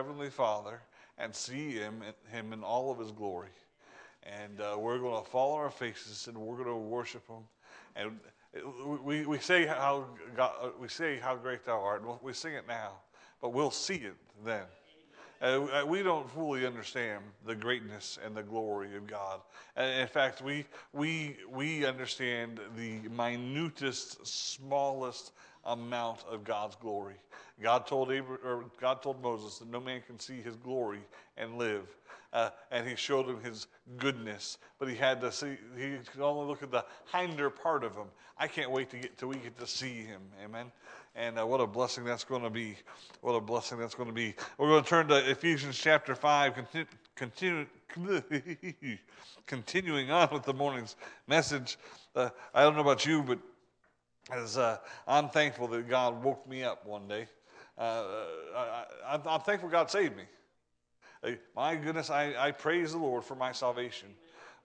Heavenly Father and see Him, him in all of His glory. And uh, we're going to fall on our faces and we're going to worship Him. And we, we, say how God, we say how great Thou art. We sing it now, but we'll see it then. Uh, we don't fully understand the greatness and the glory of God. in fact, we, we, we understand the minutest, smallest amount of God's glory. God told, Abraham, God told Moses that no man can see his glory and live. Uh, and he showed him his goodness, but he had to see, he could only look at the hinder part of him. I can't wait to get till we get to see him. Amen. And uh, what a blessing that's going to be. What a blessing that's going to be. We're going to turn to Ephesians chapter 5, continue, continue, continuing on with the morning's message. Uh, I don't know about you, but as uh, I'm thankful that God woke me up one day. Uh, I, am thankful God saved me. Uh, my goodness, I, I praise the Lord for my salvation.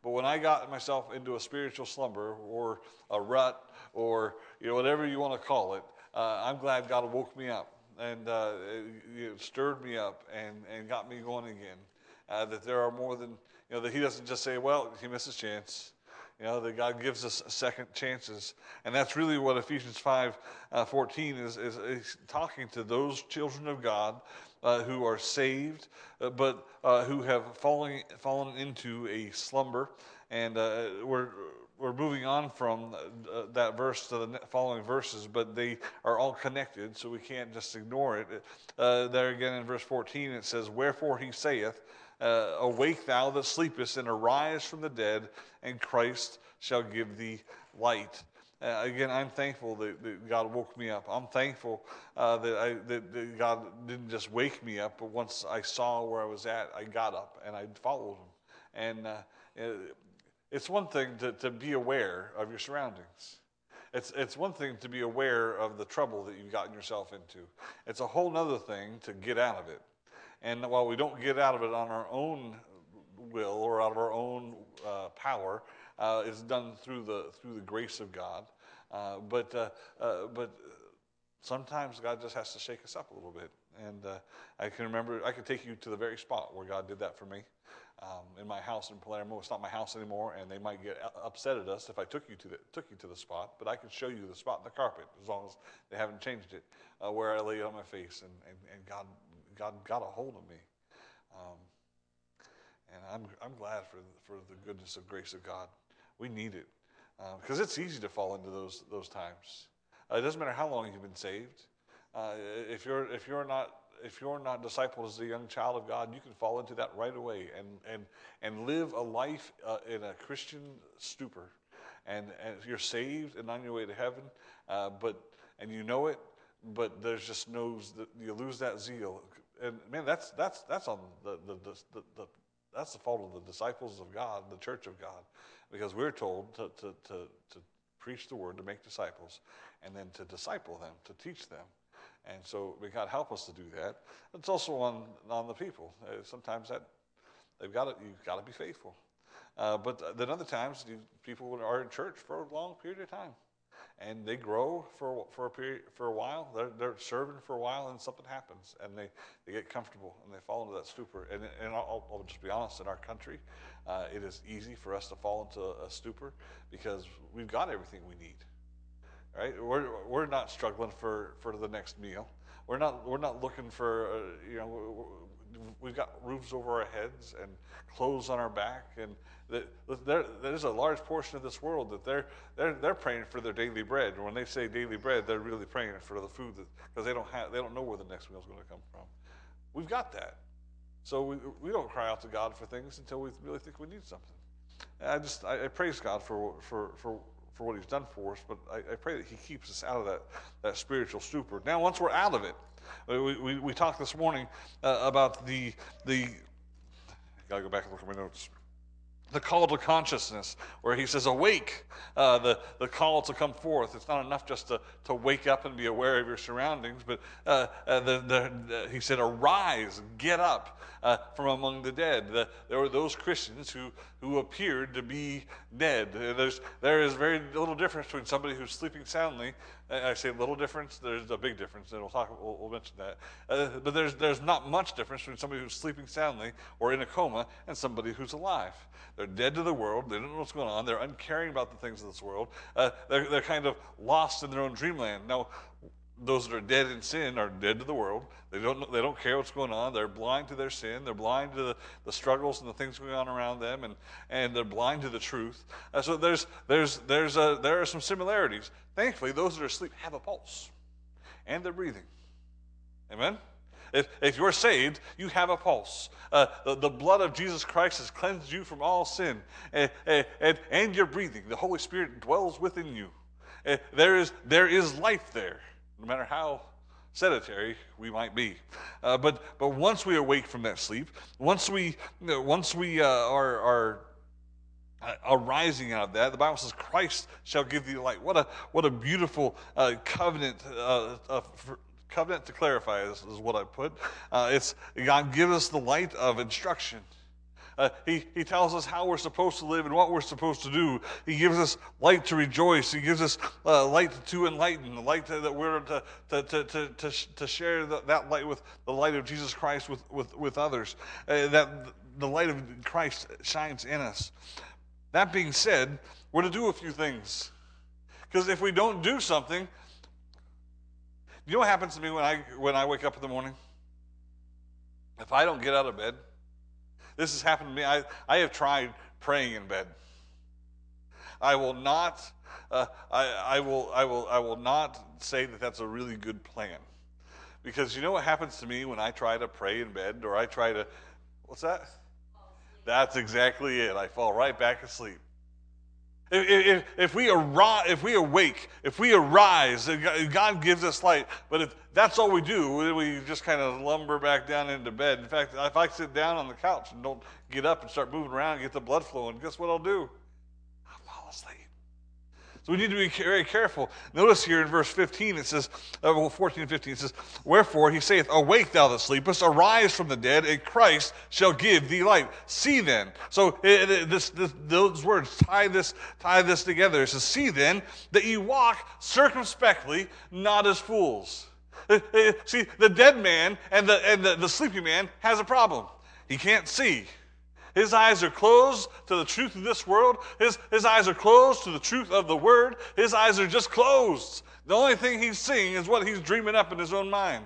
But when I got myself into a spiritual slumber or a rut or you know whatever you want to call it, uh, I'm glad God woke me up and uh, it, stirred me up and, and got me going again. That there are more than you know that He doesn't just say, "Well, he missed his chance." You know, that God gives us second chances. And that's really what Ephesians 5 uh, 14 is, is, is, talking to those children of God uh, who are saved, uh, but uh, who have fallen, fallen into a slumber. And uh, we're, we're moving on from uh, that verse to the following verses, but they are all connected, so we can't just ignore it. there again in verse 14, it says, Wherefore he saith, uh, Awake thou that sleepest, and arise from the dead, and Christ shall give thee light. Uh, again, I'm thankful that, that, God woke me up. I'm thankful uh, that, I, that, that, God didn't just wake me up, but once I saw where I was at, I got up and I followed Him. And uh, it's one thing to, to be aware of your surroundings. It's, it's one thing to be aware of the trouble that you've gotten yourself into. It's a whole other thing to get out of it. And while we don't get out of it on our own will or out of our own uh, power, uh, it's done through the through the grace of God. Uh, but uh, uh, but sometimes God just has to shake us up a little bit. And uh, I can remember I can take you to the very spot where God did that for me. Um, in my house in Palermo, it's not my house anymore, and they might get upset at us if I took you to the took you to the spot. But I can show you the spot in the carpet as long as they haven't changed it, where I lay on my face, and, and, and God God got a hold of me. Um, and I'm, I'm glad for, for the goodness of grace of God. We need it because uh, it's easy to fall into those, those times. Uh, it doesn't matter how long you've been saved. Uh, if, you're, if, you're not, if you're not discipled as a young child of God, you can fall into that right away and, and, and live a life uh, in a Christian stupor. And, and you're saved and on your way to heaven, uh, but, and you know it, but there's just no, you lose that zeal and man, that's that's that's on the the, the, the, the that's the fault of the disciples of God, the church of God, because we're told to, to, to, to preach the word, to make disciples, and then to disciple them, to teach them. And so may God help us to do that. It's also on, on the people. Uh, sometimes that they've got to, you've got to be faithful. Uh, but then other times, you, people are in church for a long period of time and they grow for, for a period for a while. They're, they're serving for a while, and something happens, and they, they get comfortable and they fall into that stupor. And, and I'll, I'll just be honest: in our country, uh, it is easy for us to fall into a stupor because we've got everything we need. Right? We're we're not struggling for, for the next meal. We're not we're not looking for uh, you know we've got roofs over our heads and clothes on our back and there, there's a large portion of this world that they're, they're, they're praying for their daily bread. And when they say daily bread, they're really praying for the food because they don't they don't know where the next meal is going to come from. We've got that. So we, we don't cry out to God for things until we really think we need something. And I just, I, I praise God for, for, for, for what he's done for us, but I, I, pray that he keeps us out of that, that spiritual stupor. Now, once we're out of it, we, we, we talked this morning uh, about the, the, got to go back and look at my notes the call to consciousness, where he says, Awake, uh, the, the call to come forth. It's not enough just to, to wake up and be aware of your surroundings, but uh, uh, the, the, he said, Arise, get up uh, from among the dead. The, there were those Christians who, who appeared to be dead. There's, there is very little difference between somebody who's sleeping soundly I say little difference. There's a big difference, and we'll talk. We'll, we'll mention that. Uh, but there's there's not much difference between somebody who's sleeping soundly or in a coma and somebody who's alive. They're dead to the world. They don't know what's going on. They're uncaring about the things of this world. Uh, they're they're kind of lost in their own dreamland. Now, those that are dead in sin are dead to the world. They don't, they don't care what's going on. They're blind to their sin. They're blind to the, the struggles and the things going on around them, and, and they're blind to the truth. Uh, so there's, there's, there's a, there are some similarities. Thankfully, those that are asleep have a pulse, and they're breathing. Amen? If, if you're saved, you have a pulse. Uh, the, the, blood of Jesus Christ has cleansed you from all sin, and, and, and you're breathing. The Holy Spirit dwells within you. Uh, there, is, there is life there no matter how sedentary we might be. Uh, but but once we awake from that sleep, once we once we uh, are are uh, arising out of that, the Bible says, "Christ shall give thee light." What a what a beautiful uh, covenant. Uh, for, covenant to clarify is, is what I put. Uh, it's God give us the light of instruction. Uh, he, he tells us how we're supposed to live and what we're supposed to do. He gives us light to rejoice. He gives us uh, light to enlighten, the light to, that we're to, to, to, to, to share the, that light with the light of Jesus Christ with, with, with others. Uh, that the light of Christ shines in us. That being said, we're to do a few things. Because if we don't do something, you know what happens to me when I, when I wake up in the morning? If I don't get out of bed, this has happened to me. I, I have tried praying in bed. I will not. Uh, I, I will. I will. I will not say that that's a really good plan, because you know what happens to me when I try to pray in bed or I try to. What's that? That's exactly it. I fall right back asleep. If, if, we arise, if we awake, if we arise, God gives us light. But if that's all we do, we just kind of lumber back down into bed. In fact, if I sit down on the couch and don't get up and start moving around and get the blood flowing, guess what I'll do? I'll fall asleep. So we need to be very careful. Notice here in verse 15, it says, uh, 14 and 15, it says, Wherefore he saith, Awake thou that sleepest, arise from the dead, and Christ shall give thee light. See then. So it, it, this, this, those words tie this, tie this together. It says, See then that ye walk circumspectly, not as fools. Uh, see, the dead man and the, and the, the sleepy man has a problem. He can't see. His eyes are closed to the truth of this world. His, his eyes are closed to the truth of the word. His eyes are just closed. The only thing he's seeing is what he's dreaming up in his own mind.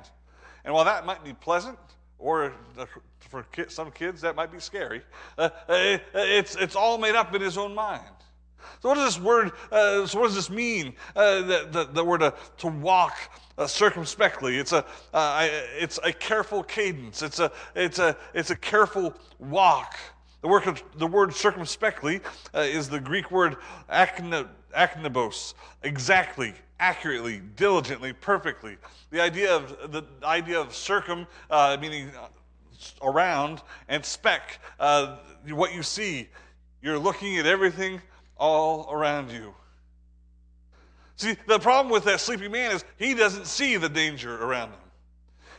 And while that might be pleasant, or for some kids that might be scary, uh, uh, it's, it's all made up in his own mind. So what does this word, uh, so what does this mean, uh, that, that, that, we're to, to walk uh, circumspectly? It's a, uh, it's a careful cadence. It's a, it's a, it's a careful walk. The word, the word circumspectly uh, is the Greek word akribos, exactly, accurately, diligently, perfectly. The idea of the idea of circum, uh, meaning uh, around, and spec, uh, what you see. You're looking at everything all around you. See, the problem with that sleepy man is he doesn't see the danger around him.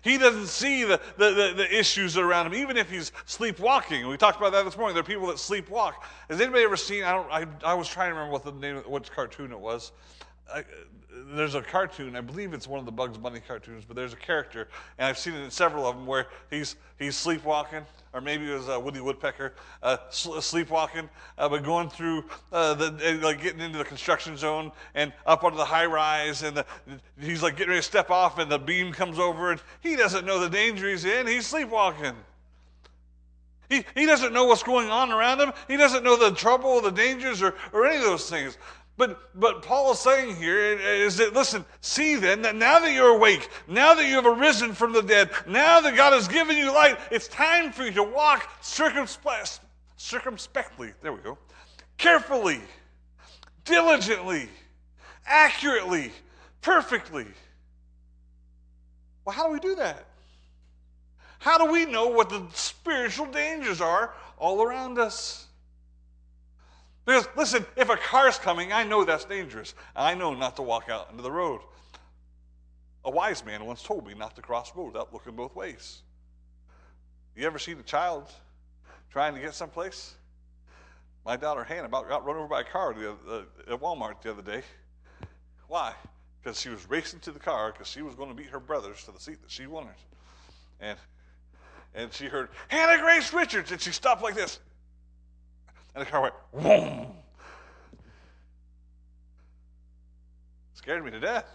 He doesn't see the, the, the, the, issues around him, even if he's sleepwalking. We talked about that this morning. There are people that sleepwalk. Has anybody ever seen? I, don't, I, I was trying to remember what the name, what cartoon it was. I, there's a cartoon, I believe it's one of the Bugs Bunny cartoons, but there's a character, and I've seen it in several of them where he's he's sleepwalking, or maybe it was uh, Woody Woodpecker uh, sleepwalking, uh, but going through uh, the like getting into the construction zone and up onto the high rise, and the, he's like getting ready to step off, and the beam comes over, and he doesn't know the danger he's in. He's sleepwalking. He, he doesn't know what's going on around him. He doesn't know the trouble, the dangers, or, or any of those things. But, but Paul is saying here is that, listen, see then that now that you're awake, now that you have arisen from the dead, now that God has given you light, it's time for you to walk circumspect, circumspectly, there we go, carefully, diligently, accurately, perfectly. Well, how do we do that? How do we know what the spiritual dangers are all around us? Because, listen, if a car's coming, I know that's dangerous. I know not to walk out into the road. A wise man once told me not to cross roads without looking both ways. You ever seen a child trying to get someplace? My daughter Hannah about got run over by a car the, uh, at Walmart the other day. Why? because she was racing to the car because she was going to beat her brothers to the seat that she wanted. And and she heard Hannah Grace Richards, and she stopped like this. And the car went, boom. Scared me to death.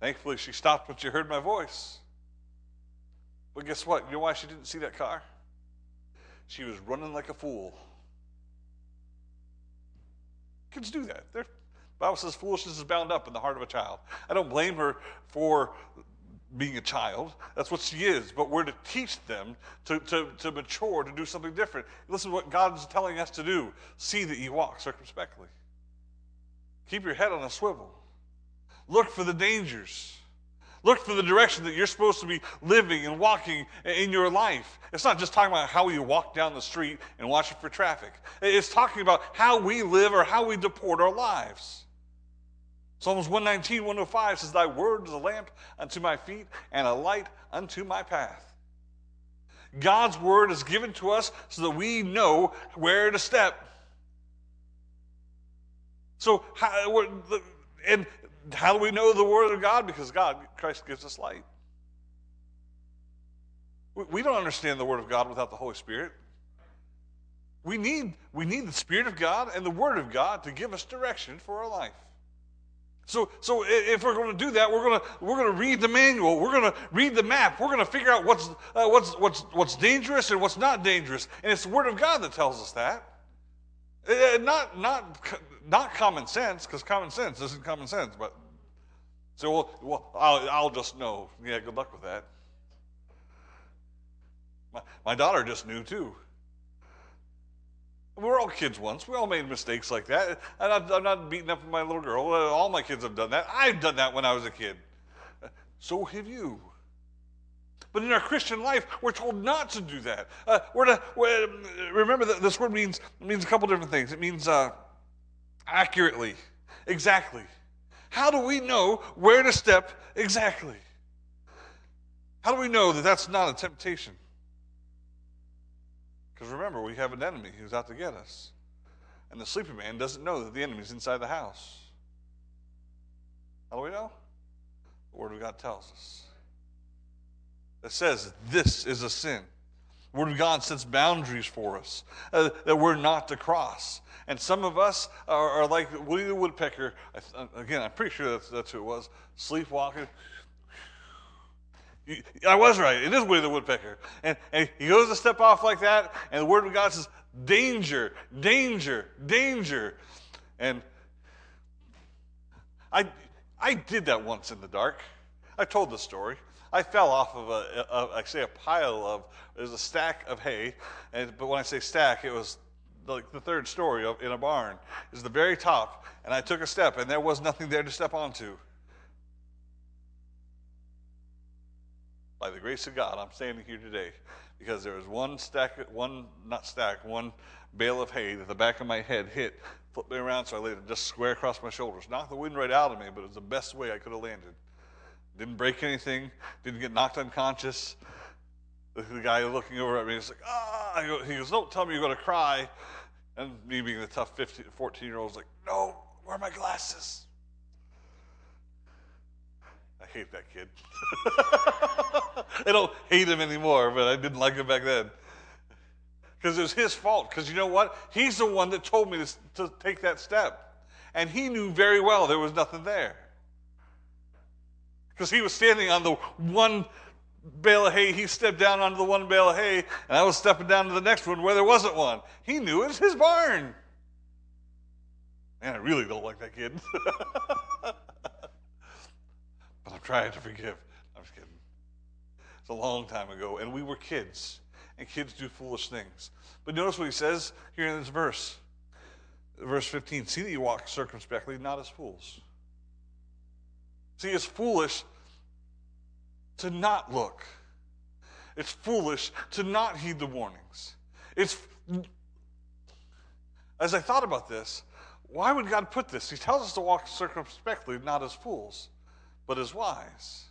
Thankfully, she stopped when she heard my voice. But guess what? You know why she didn't see that car? She was running like a fool. Kids do that. They're, the Bible says foolishness is bound up in the heart of a child. I don't blame her for being a child. That's what she is. But we're to teach them to, to, to mature, to do something different. Listen to what God is telling us to do. See that you walk circumspectly. Keep your head on a swivel. Look for the dangers. Look for the direction that you're supposed to be living and walking in your life. It's not just talking about how you walk down the street and watching for traffic. It's talking about how we live or how we deport our lives. Psalms 119, 105 says, Thy word is a lamp unto my feet and a light unto my path. God's word is given to us so that we know where to step. So, how, and how do we know the word of God? Because God, Christ gives us light. We don't understand the word of God without the Holy Spirit. We need, we need the Spirit of God and the Word of God to give us direction for our life. So, so if we're going to do that, we're going to we're going to read the manual. We're going to read the map. We're going to figure out what's uh, what's what's what's dangerous and what's not dangerous. And it's the Word of God that tells us that. Uh, not not not common sense, because common sense isn't common sense. But so well, well I'll, I'll just know. Yeah, good luck with that. My, my daughter just knew too. We're all kids once. We all made mistakes like that. And I'm not beating up my little girl. All my kids have done that. I've done that when I was a kid. So have you. But in our Christian life, we're told not to do that. Uh, we're to we're, remember that this word means means a couple different things. It means uh, accurately, exactly. How do we know where to step exactly? How do we know that that's not a temptation? Because remember, we have an enemy who's out to get us. And the sleeping man doesn't know that the enemy's inside the house. How do we know? The Word of God tells us. It says this is a sin. The Word of God sets boundaries for us uh, that we're not to cross. And some of us are, are like Willie the Woodpecker. I, again, I'm pretty sure that's, that's who it was. Sleepwalking, I was right. It is Woody the Woodpecker. And, and he goes to step off like that, and the Word of God says, danger, danger, danger. And I, I did that once in the dark. I told the story. I fell off of a, a, I say a pile of, was a stack of hay, and, but when I say stack, it was like the third story of, in a barn. Was the very top, and I took a step, and there was nothing there to step onto. By the grace of God, I'm standing here today because there was one stack, one, not stack, one bale of hay that the back of my head hit, flipped me around so I laid it just square across my shoulders. Knocked the wind right out of me, but it was the best way I could have landed. Didn't break anything, didn't get knocked unconscious. The, guy looking over at me was like, ah, go, he goes, don't tell me you're going to cry. And me being the tough 15, 14 year old was like, no, where are my glasses? I hate that kid. I don't hate him anymore, but I didn't like him back then. Because it was his fault. Because you know what? He's the one that told me to, to take that step. And he knew very well there was nothing there. Because he was standing on the one bale of hay. He stepped down onto the one bale of hay, and I was stepping down to the next one where there wasn't one. He knew it was his barn. Man, I really don't like that kid. I'm trying to forgive. I'm just kidding. It's a long time ago, and we were kids, and kids do foolish things. But notice what he says here in this verse. Verse 15 See that you walk circumspectly, not as fools. See, it's foolish to not look. It's foolish to not heed the warnings. It's as I thought about this, why would God put this? He tells us to walk circumspectly, not as fools, but is wise.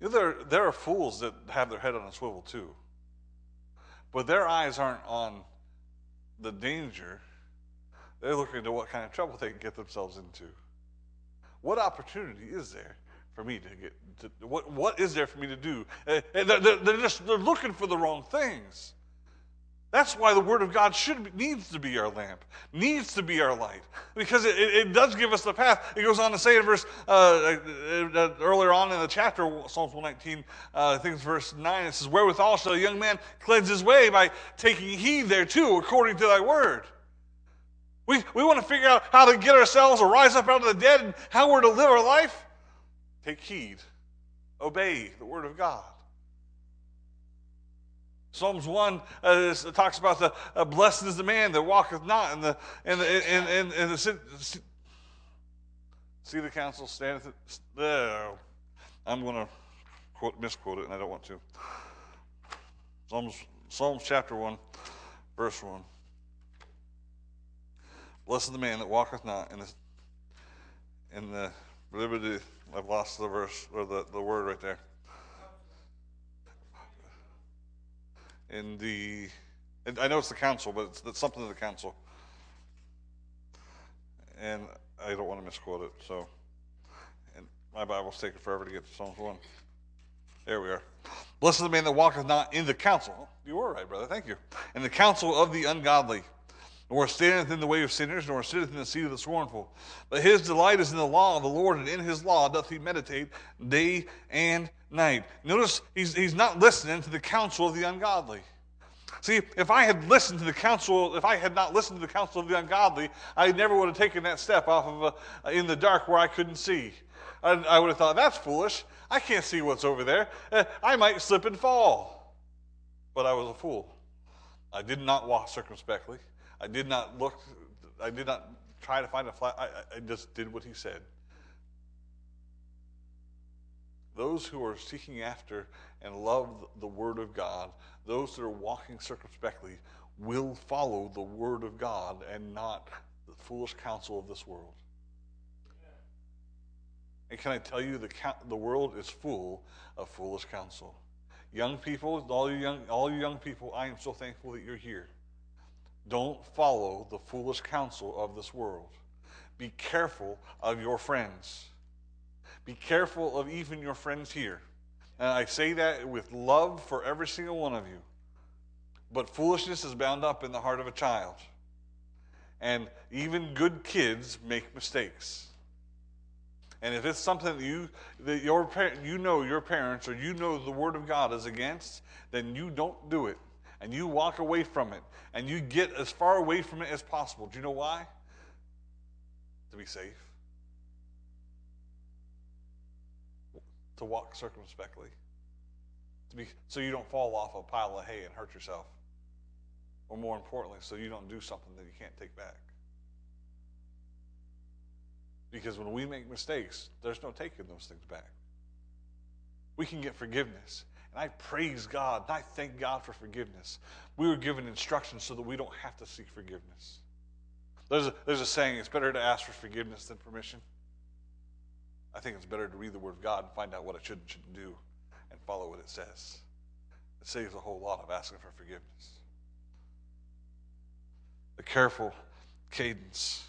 You know, there, there are fools that have their head on a swivel too. But their eyes aren't on the danger. They're looking to what kind of trouble they can get themselves into. what opportunity is there for me to get to, what, what is there for me to do? Uh, they're, they're, just they're looking for the wrong things. That's why the Word of God should be, needs to be our lamp, needs to be our light, because it, it, does give us the path. It goes on to say in verse uh, uh, uh earlier on in the chapter, Psalms 119, uh, I think it's verse 9, it says, Wherewithal shall a young man cleanse his way by taking heed thereto, according to thy word. We, we want to figure out how to get ourselves or rise up out of the dead and how we're to live our life. Take heed, obey the Word of God. Psalms 1 uh, talks about the uh, blessed is the man that walketh not in the, in the, in, in, in the see the counsel standeth. There. I'm going to quote, misquote it, and I don't want to. Psalms, Psalms chapter 1, verse 1. Blessed is the man that walketh not in the, in the liberty. I've lost the verse or the, the word right there. In the, I know it's the counsel, but it's, it's something to the counsel. And I don't want to misquote it, so. And my Bible's taking forever to get to Psalms 1. There we are. Blessed is the man that walketh not in the counsel. You were right, brother. Thank you. In the counsel of the ungodly, nor standeth in the way of sinners, nor sitteth in the seat of the scornful. But his delight is in the law of the Lord, and in his law doth he meditate day and night. Notice he's, he's not listening to the counsel of the ungodly. See, if I had listened to the counsel, if I had not listened to the counsel of the ungodly, I never would have taken that step off of a, in the dark where I couldn't see. I, I would have thought, that's foolish. I can't see what's over there. Uh, I might slip and fall. But I was a fool. I did not walk circumspectly. I did not look, I did not try to find a flat, I, I just did what he said. Those who are seeking after and love the Word of God, those that are walking circumspectly, will follow the Word of God and not the foolish counsel of this world. And can I tell you, the, the world is full of foolish counsel. Young people, all you young, all you young people, I am so thankful that you're here. Don't follow the foolish counsel of this world. Be careful of your friends. Be careful of even your friends here. And I say that with love for every single one of you. But foolishness is bound up in the heart of a child. And even good kids make mistakes. And if it's something that you that your you know your parents or you know the word of God is against, then you don't do it. And you walk away from it. And you get as far away from it as possible. Do you know why? To be safe. to walk circumspectly, to be, so you don't fall off a pile of hay and hurt yourself. Or more importantly, so you don't do something that you can't take back. Because when we make mistakes, there's no taking those things back. We can get forgiveness. And I praise God I thank God for forgiveness. We were given instructions so that we don't have to seek forgiveness. There's a, there's a saying it's better to ask for forgiveness than permission. I think it's better to read the Word of God and find out what it should and shouldn't do and follow what it says. It saves a whole lot of asking for forgiveness. The careful cadence.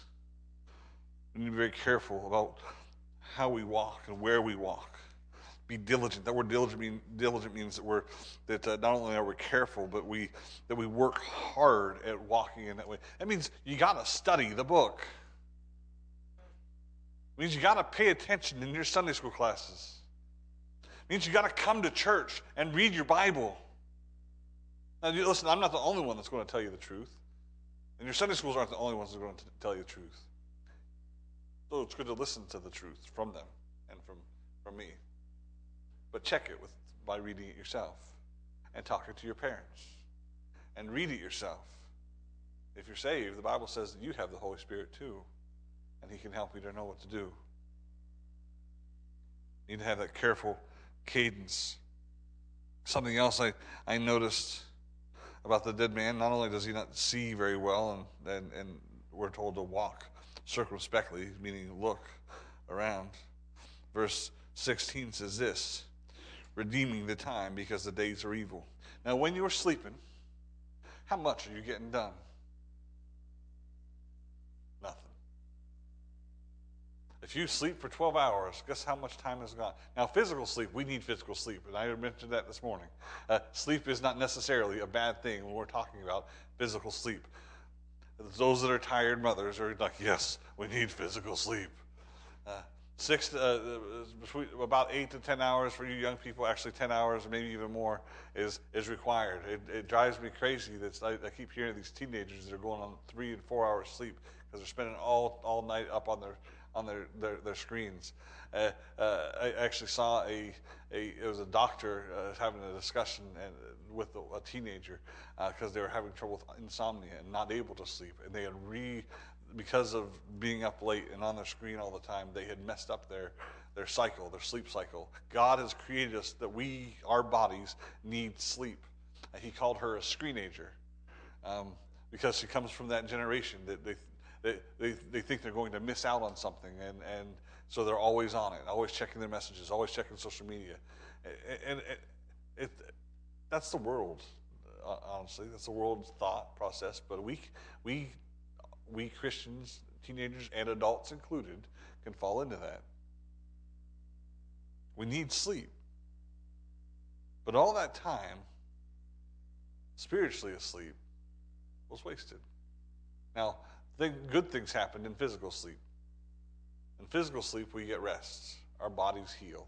We need to be very careful about how we walk and where we walk. Be diligent. That word diligent, mean, diligent means that we're that uh, not only are we careful, but we that we work hard at walking in that way. That means you got to study the book. It means you got to pay attention in your Sunday school classes. It means you got to come to church and read your Bible. Now, listen, I'm not the only one that's going to tell you the truth. And your Sunday schools aren't the only ones that are going to tell you the truth. So it's good to listen to the truth from them and from, from me. But check it with, by reading it yourself and talking to your parents and read it yourself. If you're saved, the Bible says that you have the Holy Spirit too and He can help you to know what to do. You need to have that careful cadence. Something else I, I noticed about the dead man not only does he not see very well, and, and, and we're told to walk circumspectly, meaning look around. Verse 16 says this redeeming the time because the days are evil. Now, when you're sleeping, how much are you getting done? Nothing. If you sleep for 12 hours, guess how much time has gone? Now, physical sleep, we need physical sleep, and I mentioned that this morning. Uh, sleep is not necessarily a bad thing when we're talking about physical sleep. Those that are tired mothers are like, yes, we need physical sleep. Uh, six, uh, between about eight to ten hours for you young people. Actually, ten hours, maybe even more, is is required. It, it drives me crazy that I, I, keep hearing these teenagers that are going on three and four hours sleep because they're spending all all night up on their on their their, their screens. Uh, uh, I actually saw a, a it was a doctor uh, having a discussion and, with a, a teenager because uh, they were having trouble with insomnia and not able to sleep, and they had re because of being up late and on their screen all the time, they had messed up their their cycle, their sleep cycle. God has created us that we, our bodies, need sleep. He called her a screenager um, because she comes from that generation that they, they, they, they think they're going to miss out on something. And, and so they're always on it, always checking their messages, always checking social media. And, and it, it, that's the world, honestly. That's the world's thought process. But we, we we Christians, teenagers and adults included, can fall into that. We need sleep. But all that time, spiritually asleep, was wasted. Now, good things happen in physical sleep. In physical sleep, we get rest. Our bodies heal.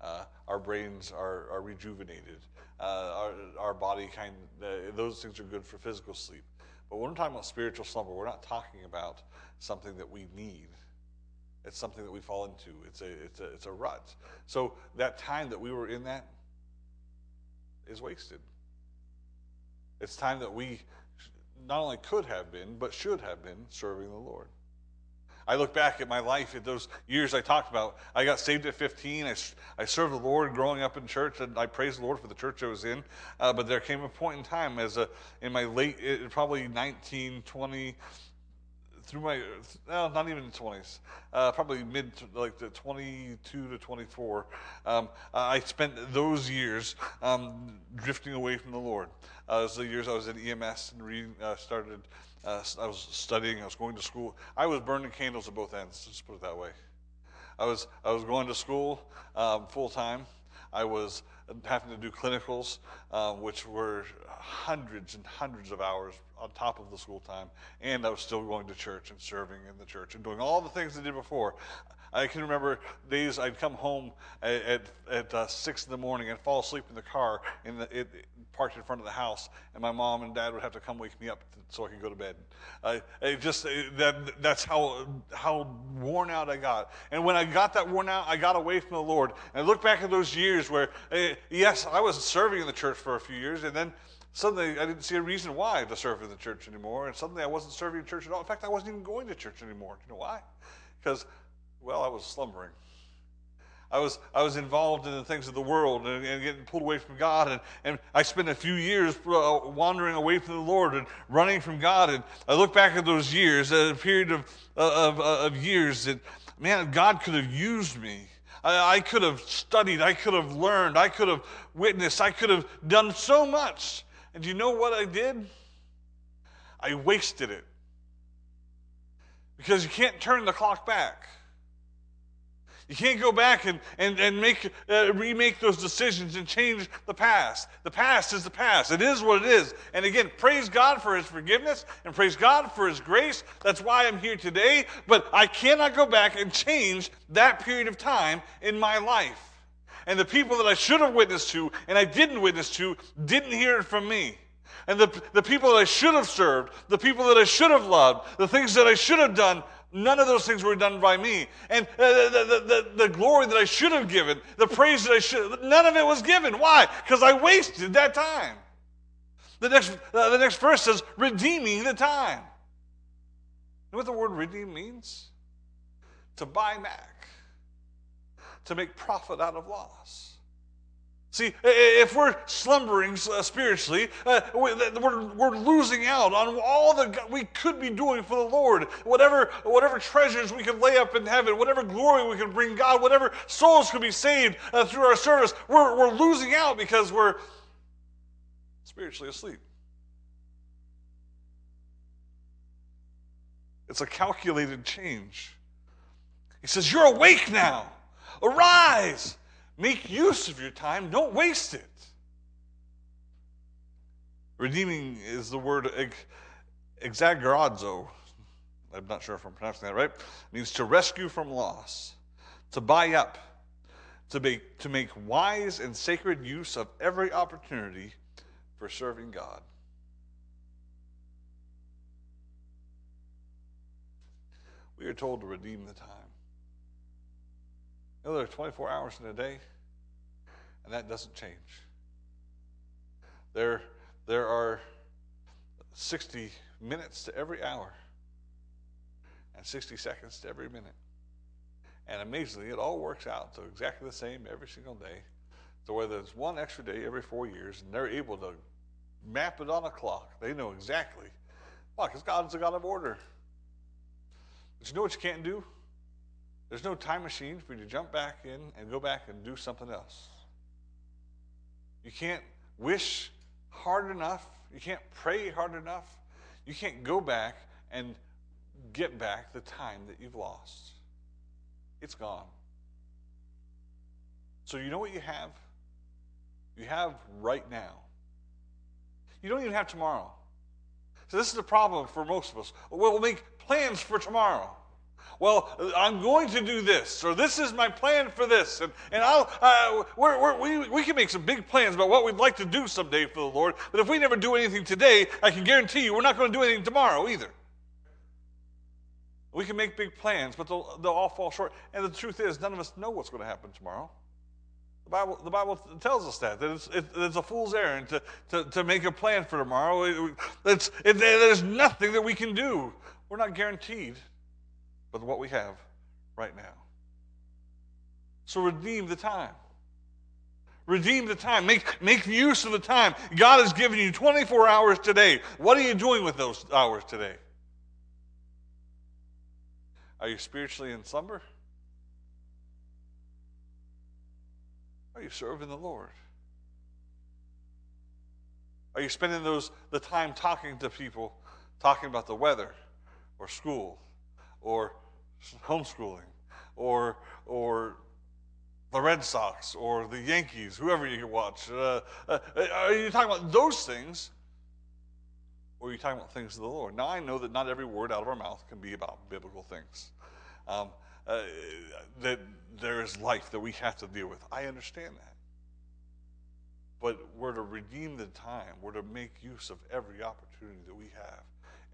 Uh, our brains are, are rejuvenated. Uh, our, our body kind uh, those things are good for physical sleep. But when we're talking about spiritual slumber, we're not talking about something that we need. It's something that we fall into. It's a, it's a, it's a rut. So that time that we were in that is wasted. It's time that we not only could have been, but should have been serving the Lord. I look back at my life at those years I talked about. I got saved at 15. I, I served the Lord growing up in church, and I praised the Lord for the church I was in. Uh, but there came a point in time, as a in my late, probably 19, 20, through my, no, not even 20s, uh, probably mid, like the 22 to 24, um, I spent those years um, drifting away from the Lord. Uh, those the years I was in EMS and reading, uh, started uh, I was studying. I was going to school. I was burning candles at both ends. Just put it that way. I was I was going to school um, full time. I was having to do clinicals, uh, which were hundreds and hundreds of hours on top of the school time, and I was still going to church and serving in the church and doing all the things I did before. I can remember days I'd come home at, at, at uh, six in the morning and fall asleep in the car in the, it, parked in front of the house, and my mom and dad would have to come wake me up so I could go to bed. Uh, it just that that's how how worn out I got. And when I got that worn out, I got away from the Lord. And I look back at those years where, uh, yes, I was serving in the church for a few years, and then suddenly I didn't see a reason why to serve in the church anymore. And suddenly I wasn't serving in church at all. In fact, I wasn't even going to church anymore. Do You know why? Because well, I was slumbering. I was, I was involved in the things of the world and, and getting pulled away from God. And, and I spent a few years uh, wandering away from the Lord and running from God. And I look back at those years, a period of, of, of years that, man, God could have used me. I, I could have studied. I could have learned. I could have witnessed. I could have done so much. And do you know what I did? I wasted it. Because you can't turn the clock back. You can't go back and, and, and make, uh, remake those decisions and change the past. The past is the past. It is what it is. And again, praise God for His forgiveness and praise God for His grace. That's why I'm here today. But I cannot go back and change that period of time in my life. And the people that I should have witnessed to and I didn't witness to didn't hear it from me. And the, the people that I should have served, the people that I should have loved, the things that I should have done None of those things were done by me. And uh, the, the, the, glory that I should have given, the praise that I should, none of it was given. Why? Because I wasted that time. The next, uh, the next verse says, redeeming the time. You know what the word redeem means? To buy back, to make profit out of loss. See, if we're slumbering uh, spiritually, uh, we're, we're losing out on all that we could be doing for the Lord. Whatever, whatever treasures we could lay up in heaven, whatever glory we could bring God, whatever souls could be saved uh, through our service, we're, we're losing out because we're spiritually asleep. It's a calculated change. He says, You're awake now. Arise. Make use of your time. Don't waste it. Redeeming is the word exagorazo. I'm not sure if I'm pronouncing that right. It means to rescue from loss, to buy up, to make, to make wise and sacred use of every opportunity for serving God. We are told to redeem the time. You know, there are 24 hours in a day, and that doesn't change. There, there are 60 minutes to every hour and 60 seconds to every minute. And amazingly, it all works out to exactly the same every single day. So whether it's one extra day every four years, and they're able to map it on a clock, they know exactly. Why? Because God's a God of order. But you know what you can't do? There's no time machine for you to jump back in and go back and do something else. You can't wish hard enough. You can't pray hard enough. You can't go back and get back the time that you've lost. It's gone. So, you know what you have? You have right now. You don't even have tomorrow. So, this is the problem for most of us. We'll make plans for tomorrow. Well, I'm going to do this, or this is my plan for this. And, and I'll, uh, we're, we're, we, we can make some big plans about what we'd like to do someday for the Lord, but if we never do anything today, I can guarantee you we're not going to do anything tomorrow either. We can make big plans, but they'll, they'll all fall short. And the truth is, none of us know what's going to happen tomorrow. The Bible, the Bible tells us that, that it's, it, it's a fool's errand to, to, to make a plan for tomorrow. It, it, there's nothing that we can do. We're not guaranteed with what we have right now. So redeem the time. Redeem the time. Make, make use of the time. God has given you 24 hours today. What are you doing with those hours today? Are you spiritually in slumber? Are you serving the Lord? Are you spending those the time talking to people, talking about the weather or school or homeschooling or or the Red Sox or the Yankees, whoever you watch? Uh, uh, are you talking about those things or are you talking about things of the Lord? Now, I know that not every word out of our mouth can be about biblical things. Um, uh, that there is life that we have to deal with. I understand that. But we're to redeem the time, we're to make use of every opportunity that we have,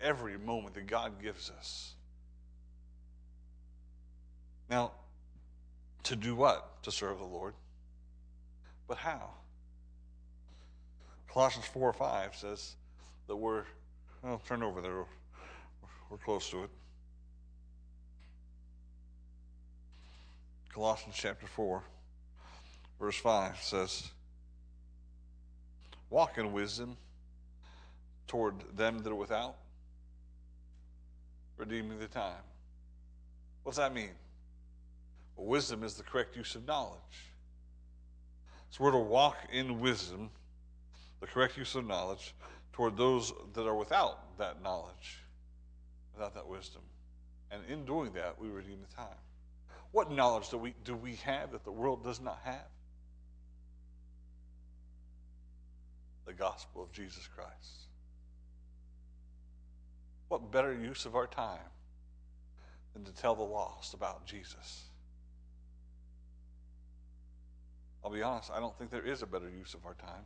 every moment that God gives us. Now, to do what? To serve the Lord. But how? Colossians 4 or 5 says that we're well, turn over there. We're close to it. Colossians chapter 4, verse 5 says, Walk in wisdom toward them that are without, redeeming the time. What's that mean? Well, wisdom is the correct use of knowledge. So we're to walk in wisdom, the correct use of knowledge, toward those that are without that knowledge, without that wisdom. And in doing that, we redeem the time. What knowledge do we, do we have that the world does not have? The gospel of Jesus Christ. What better use of our time than to tell the lost about Jesus? I'll be honest, I don't think there is a better use of our time.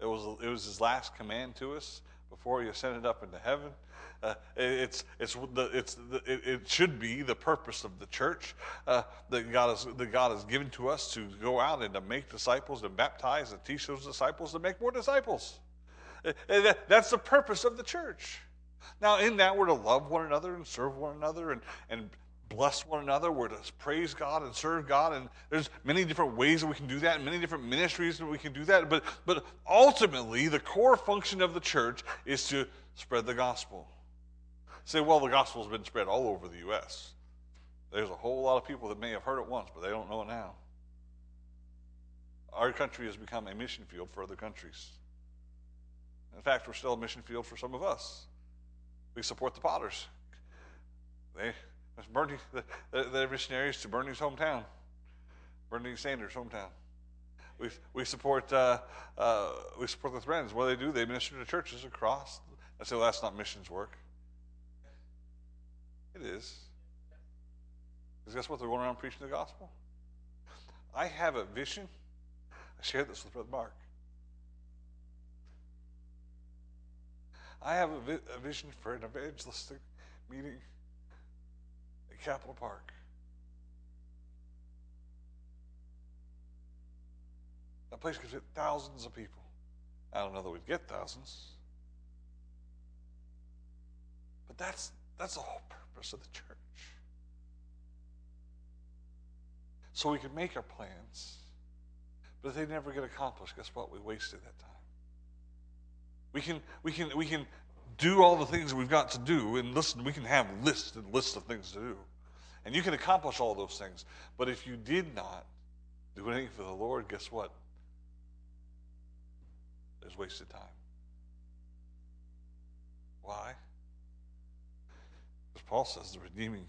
It was, it was his last command to us before he ascended up into heaven. Uh, it's, it's the, it's the, it, should be the purpose of the church uh, that, God has, that God has given to us to go out and to make disciples, to baptize and teach those disciples, to make more disciples. Uh, that, that's the purpose of the church. Now, in that, we're to love one another and serve one another and, and bless one another. We're to praise God and serve God. And there's many different ways that we can do that, and many different ministries that we can do that. But, but ultimately, the core function of the church is to spread the gospel. Say, well, the gospel's been spread all over the U.S. There's a whole lot of people that may have heard it once, but they don't know it now. Our country has become a mission field for other countries. In fact, we're still a mission field for some of us. We support the potters. They, It's Bernie, the, missionaries to Bernie's hometown, Bernie Sanders' hometown. We, we support uh, uh, we support the Friends. What do they do? They minister to churches across. I say, well, that's not missions work. It is. Because guess what? They're going around preaching the gospel. I have a vision. I shared this with Brother Mark. I have a, vi- a vision for an evangelistic meeting at Capitol Park. That place could fit thousands of people. I don't know that we'd get thousands. But that's that's the whole purpose of the church. So we can make our plans, but if they never get accomplished, guess what? We wasted that time. We can, we can, we can do all the things we've got to do, and listen, we can have lists and lists of things to do. And you can accomplish all those things. But if you did not do anything for the Lord, guess what? There's wasted time. Why? Because Paul says the redeeming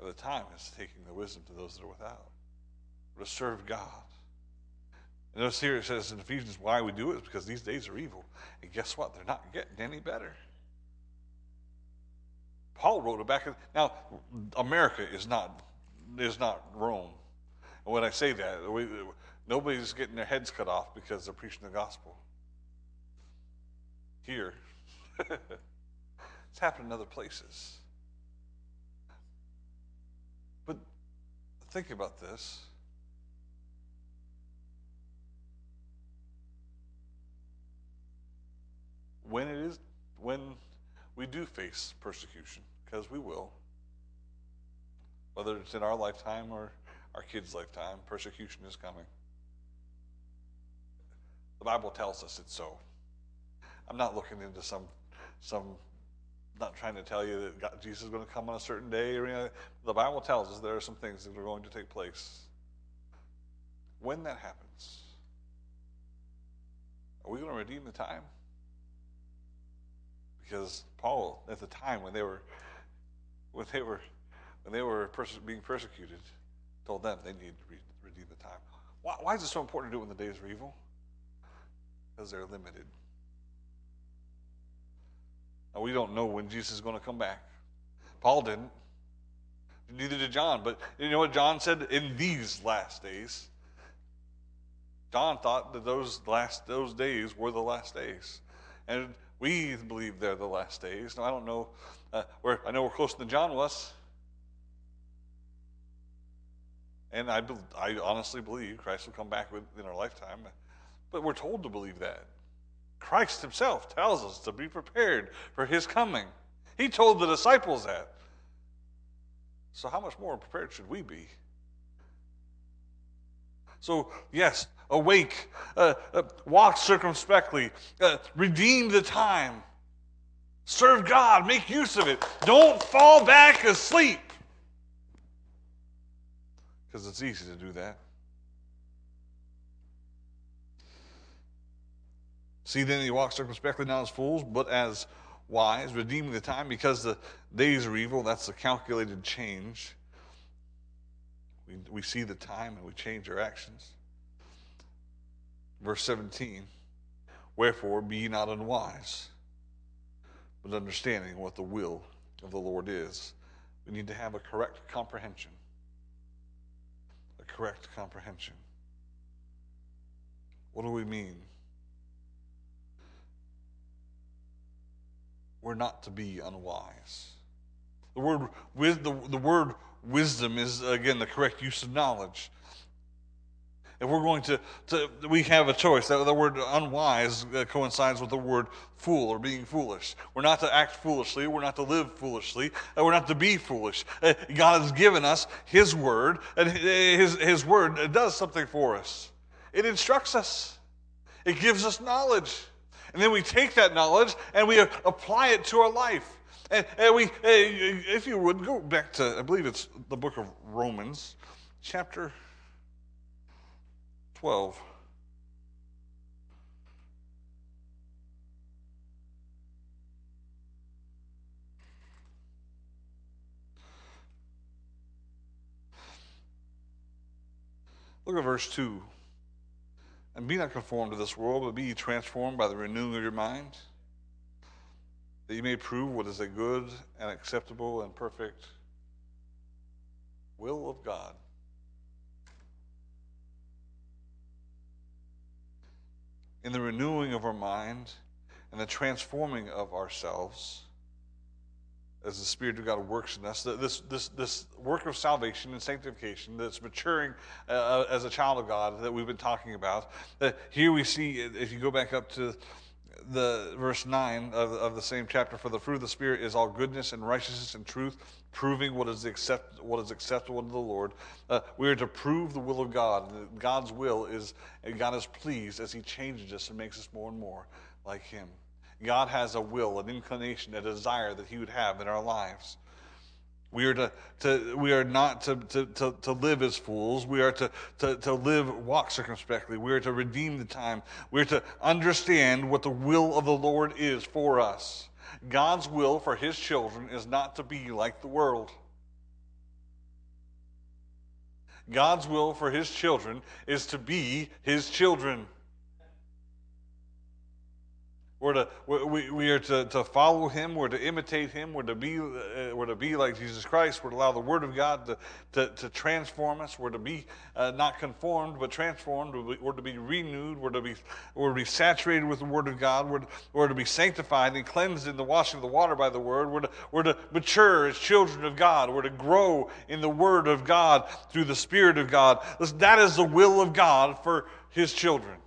of the time is taking the wisdom to those that are without. To serve God. And notice here it says in Ephesians why we do it is because these days are evil. And guess what? They're not getting any better. Paul wrote it back. Now, America is not is not Rome. And when I say that, we, nobody's getting their heads cut off because they're preaching the gospel. Here, it's happened in other places. But think about this. When it is when we do face persecution, because we will, whether it's in our lifetime or our kids' lifetime, persecution is coming. The Bible tells us it's so. I'm not looking into some some not trying to tell you that God, Jesus is going to come on a certain day or anything. The Bible tells us there are some things that are going to take place. When that happens, are we going to redeem the time? Because Paul, at the time when they were when they were when they were pers- being persecuted, told them they need to re- redeem the time. Why, why is it so important to do it when the days are evil? Because they're limited. Now, we don't know when Jesus is going to come back. Paul didn't. Neither did John. But you know what John said? In these last days. John thought that those last those days were the last days. And we believe they're the last days. Now, I don't know. Uh, I know we're closer than John was. And I, I honestly believe Christ will come back in our lifetime. But we're told to believe that. Christ himself tells us to be prepared for his coming. He told the disciples that. So, how much more prepared should we be? So, yes, awake, uh, uh, walk circumspectly, uh, redeem the time, serve God, make use of it. Don't fall back asleep. Because it's easy to do that. See, then he walks circumspectly, not as fools, but as wise, redeeming the time because the days are evil. That's the calculated change. We, we see the time and we change our actions. Verse 17 Wherefore be ye not unwise, but understanding what the will of the Lord is. We need to have a correct comprehension. A correct comprehension. What do we mean? We're not to be unwise. The word with the, the word wisdom is, again, the correct use of knowledge. If we're going to, to we have a choice. The, the word unwise uh, coincides with the word fool or being foolish. We're not to act foolishly. We're not to live foolishly. Uh, we're not to be foolish. Uh, God has given us His word, and His, His word does something for us. It instructs us, it gives us knowledge. And then we take that knowledge and we apply it to our life. And, and we, if you would, go back to, I believe it's the book of Romans, chapter 12. Look at verse 2. And be not conformed to this world, but be ye transformed by the renewing of your mind that you may prove what is a good and acceptable and perfect will of God. In the renewing of our mind and the transforming of ourselves, as the Spirit of God works in us, this, this, this work of salvation and sanctification that's maturing uh, as a child of God that we've been talking about. That here we see, if you go back up to the verse 9 of, of the same chapter, for the fruit of the Spirit is all goodness and righteousness and truth, proving what is, accept, what is acceptable unto the Lord. Uh, we are to prove the will of God. God's will is, God is pleased as He changes us and makes us more and more like Him. God has a will, an inclination, a desire that He would have in our lives. We are, to, to, we are not to, to, to, to live as fools. We are to, to, to live, walk circumspectly. We are to redeem the time. We are to understand what the will of the Lord is for us. God's will for His children is not to be like the world. God's will for His children is to be His children. We're to, we, we are to, to follow him. We're to imitate him. We're to be, uh, we're to be like Jesus Christ. We're to allow the word of God to, to, to transform us. We're to be uh, not conformed, but transformed. We're to be renewed. We're to be, we're to be saturated with the word of God. We're to, we're to be sanctified and cleansed in the washing of the water by the word. We're to, we're to mature as children of God. We're to grow in the word of God through the Spirit of God. That is the will of God for his children.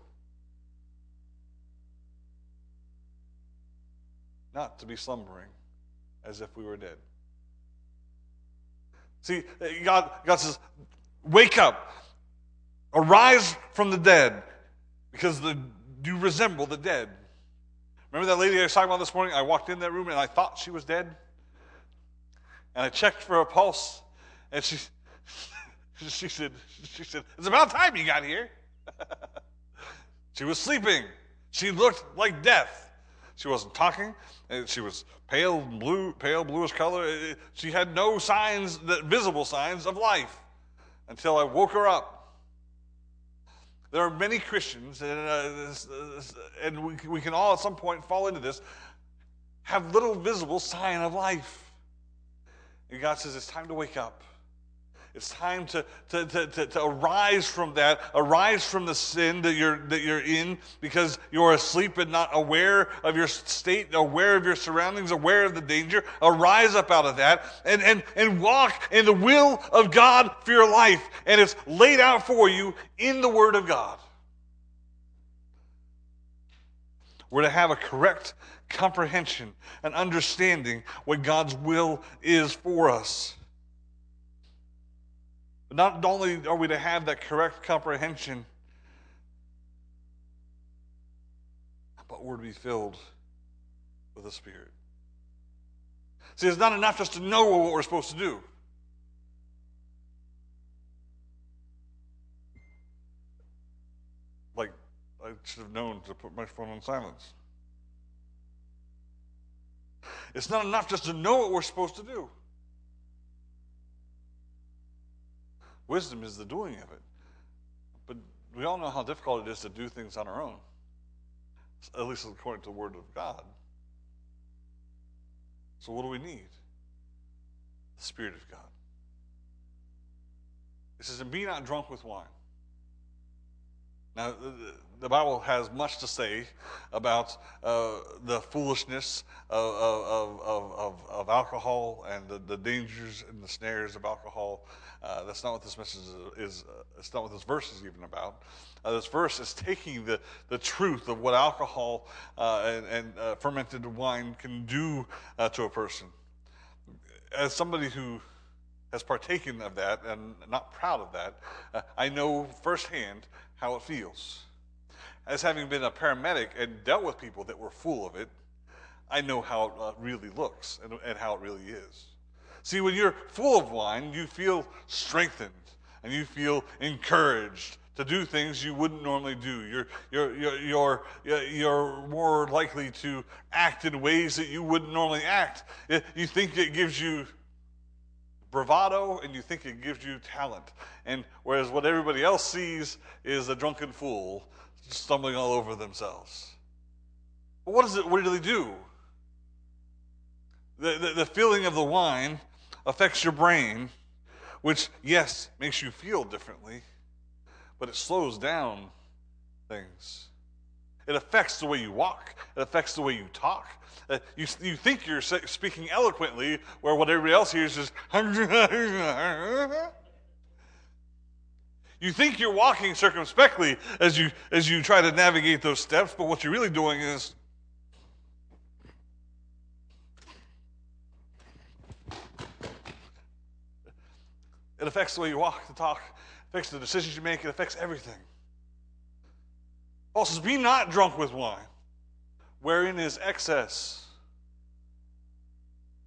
Not to be slumbering as if we were dead. See, God, God says, Wake up, arise from the dead, because the, you resemble the dead. Remember that lady I was talking about this morning? I walked in that room and I thought she was dead. And I checked for a pulse, and she, she said, she said, It's about time you got here. she was sleeping. She looked like death. She wasn't talking. She was pale blue, pale bluish color. She had no signs, that visible signs of life, until I woke her up. There are many Christians, and, uh, and we, we can all at some point fall into this, have little visible sign of life. And God says it's time to wake up. It's time to, to, to, to, arise from that, arise from the sin that you're, that you're in because you're asleep and not aware of your state, aware of your surroundings, aware of the danger. Arise up out of that and, and, and walk in the will of God for your life. And it's laid out for you in the Word of God. We're to have a correct comprehension and understanding what God's will is for us. Not only are we to have that correct comprehension, but we're to be filled with the Spirit. See, it's not enough just to know what we're supposed to do. Like, I should have known to put my phone on silence. It's not enough just to know what we're supposed to do. Wisdom is the doing of it. But we all know how difficult it is to do things on our own, at least according to the Word of God. So, what do we need? The Spirit of God. It says, and be not drunk with wine. Now, the Bible has much to say about uh, the foolishness of, of, of, of, alcohol and the, the dangers and the snares of alcohol. Uh, that's not what this message is. uh, it's not what this verse is even about. Uh, this verse is taking the, the truth of what alcohol uh, and, and uh, fermented wine can do to a person. As somebody who has partaken of that and not proud of that, I know firsthand how it feels. As having been a paramedic and dealt with people that were full of it, I know how it uh, really looks and, and how it really is. See, when you're full of wine, you feel strengthened and you feel encouraged to do things you wouldn't normally do. You're, you're, you're, you're, you're more likely to act in ways that you wouldn't normally act. You think it gives you bravado and you think it gives you talent. And whereas what everybody else sees is a drunken fool stumbling all over themselves. But what is it? What do they do? The, the, the feeling of the wine affects your brain, which, yes, makes you feel differently, but it slows down things. It affects the way you walk, it affects the way you talk. Uh, you, you think you're speaking eloquently, where what everybody else hears is. you think you're walking circumspectly as you, as you try to navigate those steps, but what you're really doing is. It affects the way you walk, the talk, affects the decisions you make, it affects everything. Paul says, Be not drunk with wine, wherein is excess,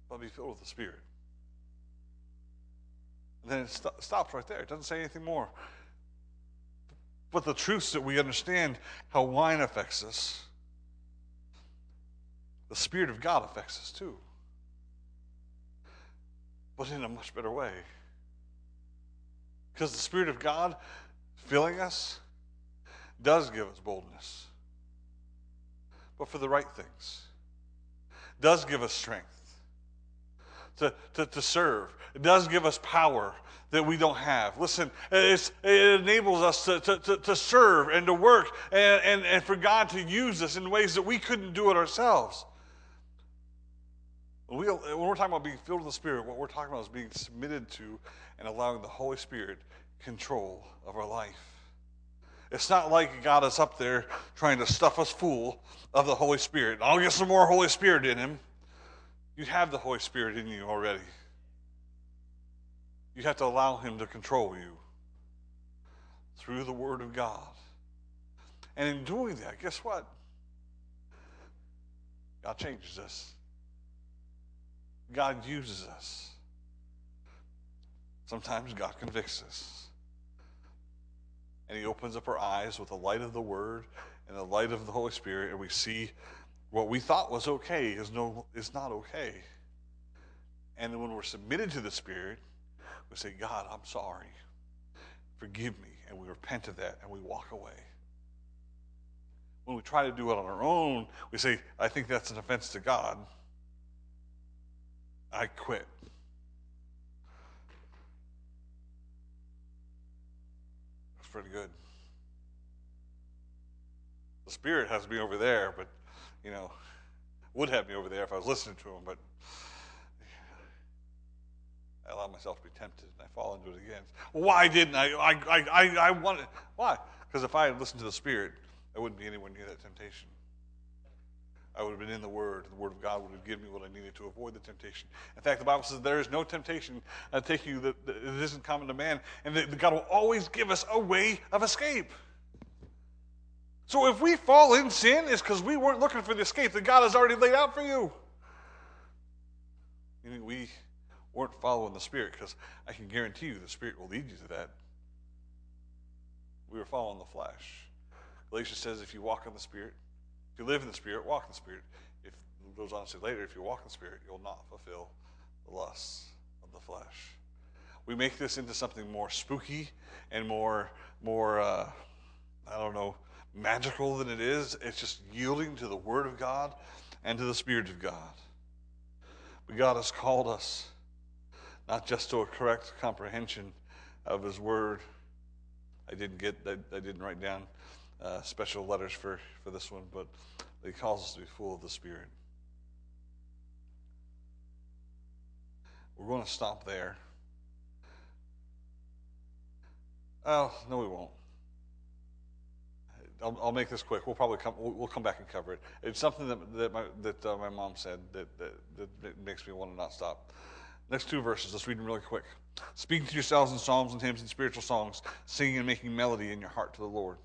but be filled with the Spirit. And then it st- stops right there. It doesn't say anything more. But the truths that we understand how wine affects us, the Spirit of God affects us too. But in a much better way. Because the Spirit of God filling us does give us boldness, but for the right things, does give us strength to, to, to serve, it does give us power that we don't have. Listen, it enables us to, to, to, serve and to work and, and, and for God to use us in ways that we couldn't do it ourselves. We, when we're talking about being filled with the Spirit, what we're talking about is being submitted to and allowing the Holy Spirit control of our life. It's not like God is up there trying to stuff us full of the Holy Spirit. I'll get some more Holy Spirit in him. You have the Holy Spirit in you already. You have to allow him to control you through the Word of God. And in doing that, guess what? God changes us. God uses us. Sometimes God convicts us. And He opens up our eyes with the light of the Word and the light of the Holy Spirit, and we see what we thought was okay is, no, is not okay. And then when we're submitted to the Spirit, we say, God, I'm sorry. Forgive me. And we repent of that and we walk away. When we try to do it on our own, we say, I think that's an offense to God. I quit. Pretty good. The Spirit has me over there, but, you know, would have me over there if I was listening to him, but I allow myself to be tempted and I fall into it again. Why didn't I? I, I, I, I wanted, why? Because if I had listened to the Spirit, I wouldn't be anywhere near that temptation. I would have been in the Word. The Word of God would have given me what I needed to avoid the temptation. In fact, the Bible says there is no temptation uh, taking you that, that it isn't common to man, and that God will always give us a way of escape. So if we fall in sin, it's because we weren't looking for the escape that God has already laid out for you. Meaning we weren't following the Spirit, because I can guarantee you the Spirit will lead you to that. We were following the flesh. Galatians says if you walk in the Spirit, if you live in the Spirit, walk in the Spirit. If goes on to say later, if you walk in the Spirit, you'll not fulfill the lusts of the flesh. We make this into something more spooky and more, more, uh, I don't know, magical than it is. It's just yielding to the Word of God and to the Spirit of God. But God has called us not just to a correct comprehension of His Word. I didn't get, I, I didn't write down uh, special letters for, for this one, but He calls us to be full of the Spirit. We're going to stop there. Oh, no, we won't. I'll, I'll, make this quick. We'll probably come. We'll, come back and cover it. It's something that that my, that, uh, my mom said that, that, that makes me want to not stop. Next two verses. Let's read them really quick. Speaking to yourselves in psalms and hymns and spiritual songs, singing and making melody in your heart to the Lord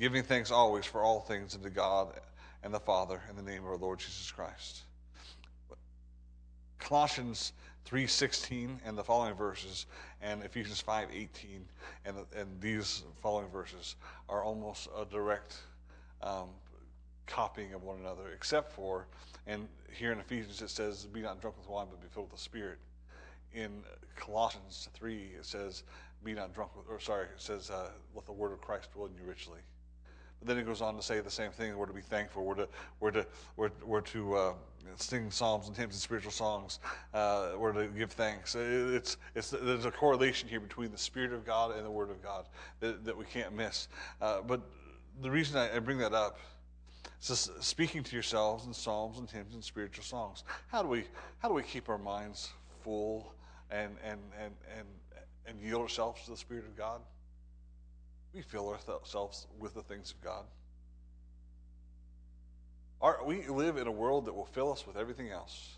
giving thanks always for all things unto God and the Father in the name of our Lord Jesus Christ. Colossians 3:16 and the following verses and Ephesians 5:18 and and these following verses are almost a direct um, copying of one another except for and here in Ephesians it says be not drunk with wine but be filled with the spirit in Colossians 3, it says, be not drunk with, or sorry, it says, uh, let the word of Christ dwell in you richly. But then it goes on to say the same thing. We're to be thankful. We're to, we're to, we're, we're to uh, sing psalms and hymns and spiritual songs. Uh, we're to give thanks. It's, it's, there's a correlation here between the Spirit of God and the Word of God that, that we can't miss. Uh, but the reason I, I bring that up is speaking to yourselves in psalms and hymns and spiritual songs. How do we, how do we keep our minds full and, and, and, and, and yield ourselves to the Spirit of God? We fill ourselves with the things of God. We live in a world that will fill us with everything else.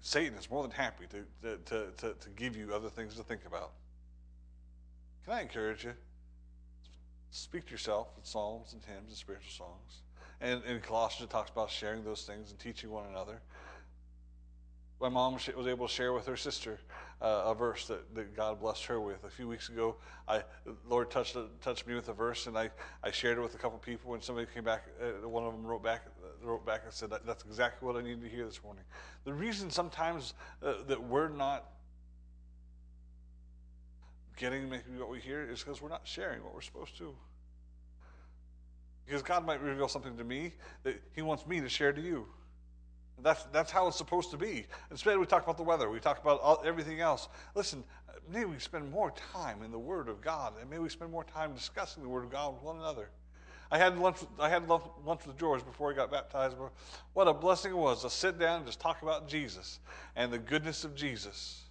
Satan is more than happy to, to, to, to, give you other things to think about. Can I encourage you? Speak to yourself in psalms and hymns and spiritual songs. And in Colossians, it talks about sharing those things and teaching one another my mom was able to share with her sister uh, a verse that, that God blessed her with. A few weeks ago, I Lord touched touched me with a verse, and I, I shared it with a couple people. And somebody came back, uh, one of them wrote back wrote back and said, "That's exactly what I needed to hear this morning." The reason sometimes uh, that we're not getting maybe what we hear is because we're not sharing what we're supposed to. Because God might reveal something to me that He wants me to share to you. That's, that's how it's supposed to be. Instead, we talk about the weather. We talk about all, everything else. Listen, maybe we spend more time in the Word of God, and maybe we spend more time discussing the Word of God with one another. I had lunch. I had lunch with George before he got baptized. What a blessing it was to sit down and just talk about Jesus and the goodness of Jesus.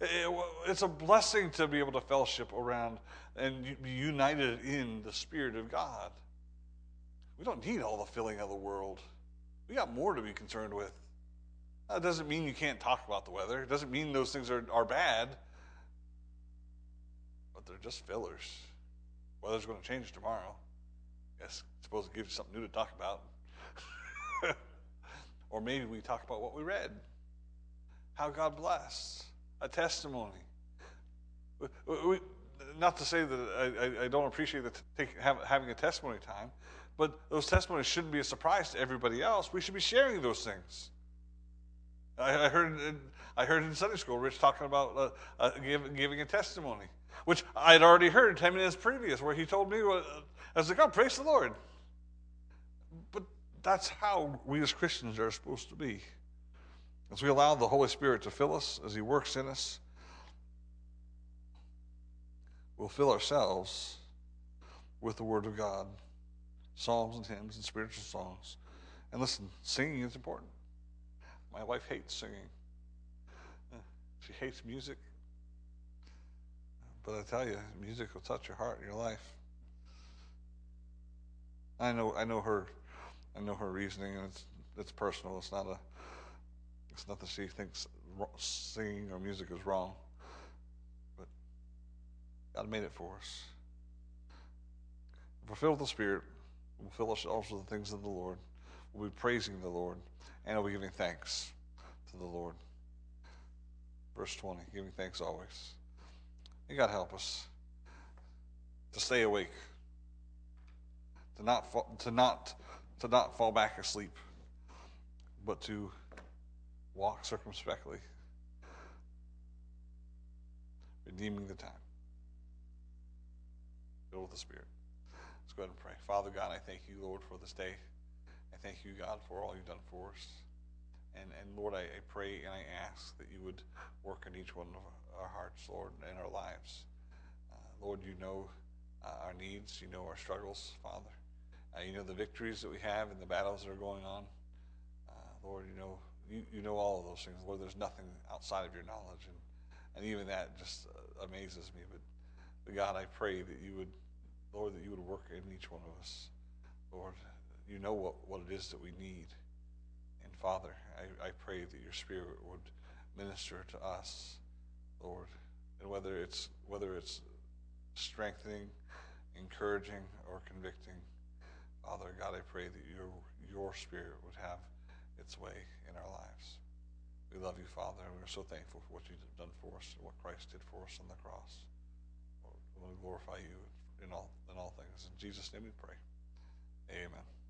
It, it's a blessing to be able to fellowship around and be united in the Spirit of God. We don't need all the filling of the world. We got more to be concerned with. That doesn't mean you can't talk about the weather. It doesn't mean those things are, are bad. But they're just fillers. Weather's going to change tomorrow. Yes, I suppose it gives you something new to talk about. or maybe we talk about what we read, how God blessed, a testimony. We, we, not to say that I, I, don't appreciate the have, having a testimony time, but those testimonies shouldn't be a surprise to everybody else. We should be sharing those things. I, I heard, in, I heard in Sunday school Rich talking about uh, uh, give, giving a testimony, which I had already heard ten minutes previous, where he told me, uh, I was like, "Oh, praise the Lord." But that's how we as Christians are supposed to be. As we allow the Holy Spirit to fill us, as He works in us, we'll fill ourselves with the Word of God psalms and hymns and spiritual songs. And listen, singing is important. My wife hates singing. She hates music. But I tell you, music will touch your heart and your life. I know I know her I know her reasoning and it's it's personal. It's not a it's not that she thinks singing or music is wrong. But God made it for us. If we're filled with the Spirit, We'll fill ourselves with the things of the Lord. We'll be praising the Lord, and we'll be giving thanks to the Lord. Verse 20, giving thanks always. And God help us to stay awake, to not fall, to not to not fall back asleep, but to walk circumspectly, redeeming the time. Filled with the Spirit. Let's go ahead and pray. Father God, I thank you, Lord, for this day. I thank you, God, for all you've done for us. And, and Lord, I, I pray and I ask that you would work in each one of our hearts, Lord, and our lives. Uh, Lord, you know uh, our needs, you know our struggles, Father. Uh, you know the victories that we have and the battles that are going on. Uh, Lord, you know you, you know all of those things. Lord, there's nothing outside of your knowledge, and, and even that just uh, amazes me. But, but God, I pray that you would Lord, that you would work in each one of us. Lord, you know what, what it is that we need. And Father, I, I pray that your Spirit would minister to us, Lord. And whether it's whether it's strengthening, encouraging, or convicting, Father God, I pray that your your Spirit would have its way in our lives. We love you, Father, and we're so thankful for what you've done for us and what Christ did for us on the cross. Lord, we glorify you in all in all things. In Jesus' name we pray. Amen.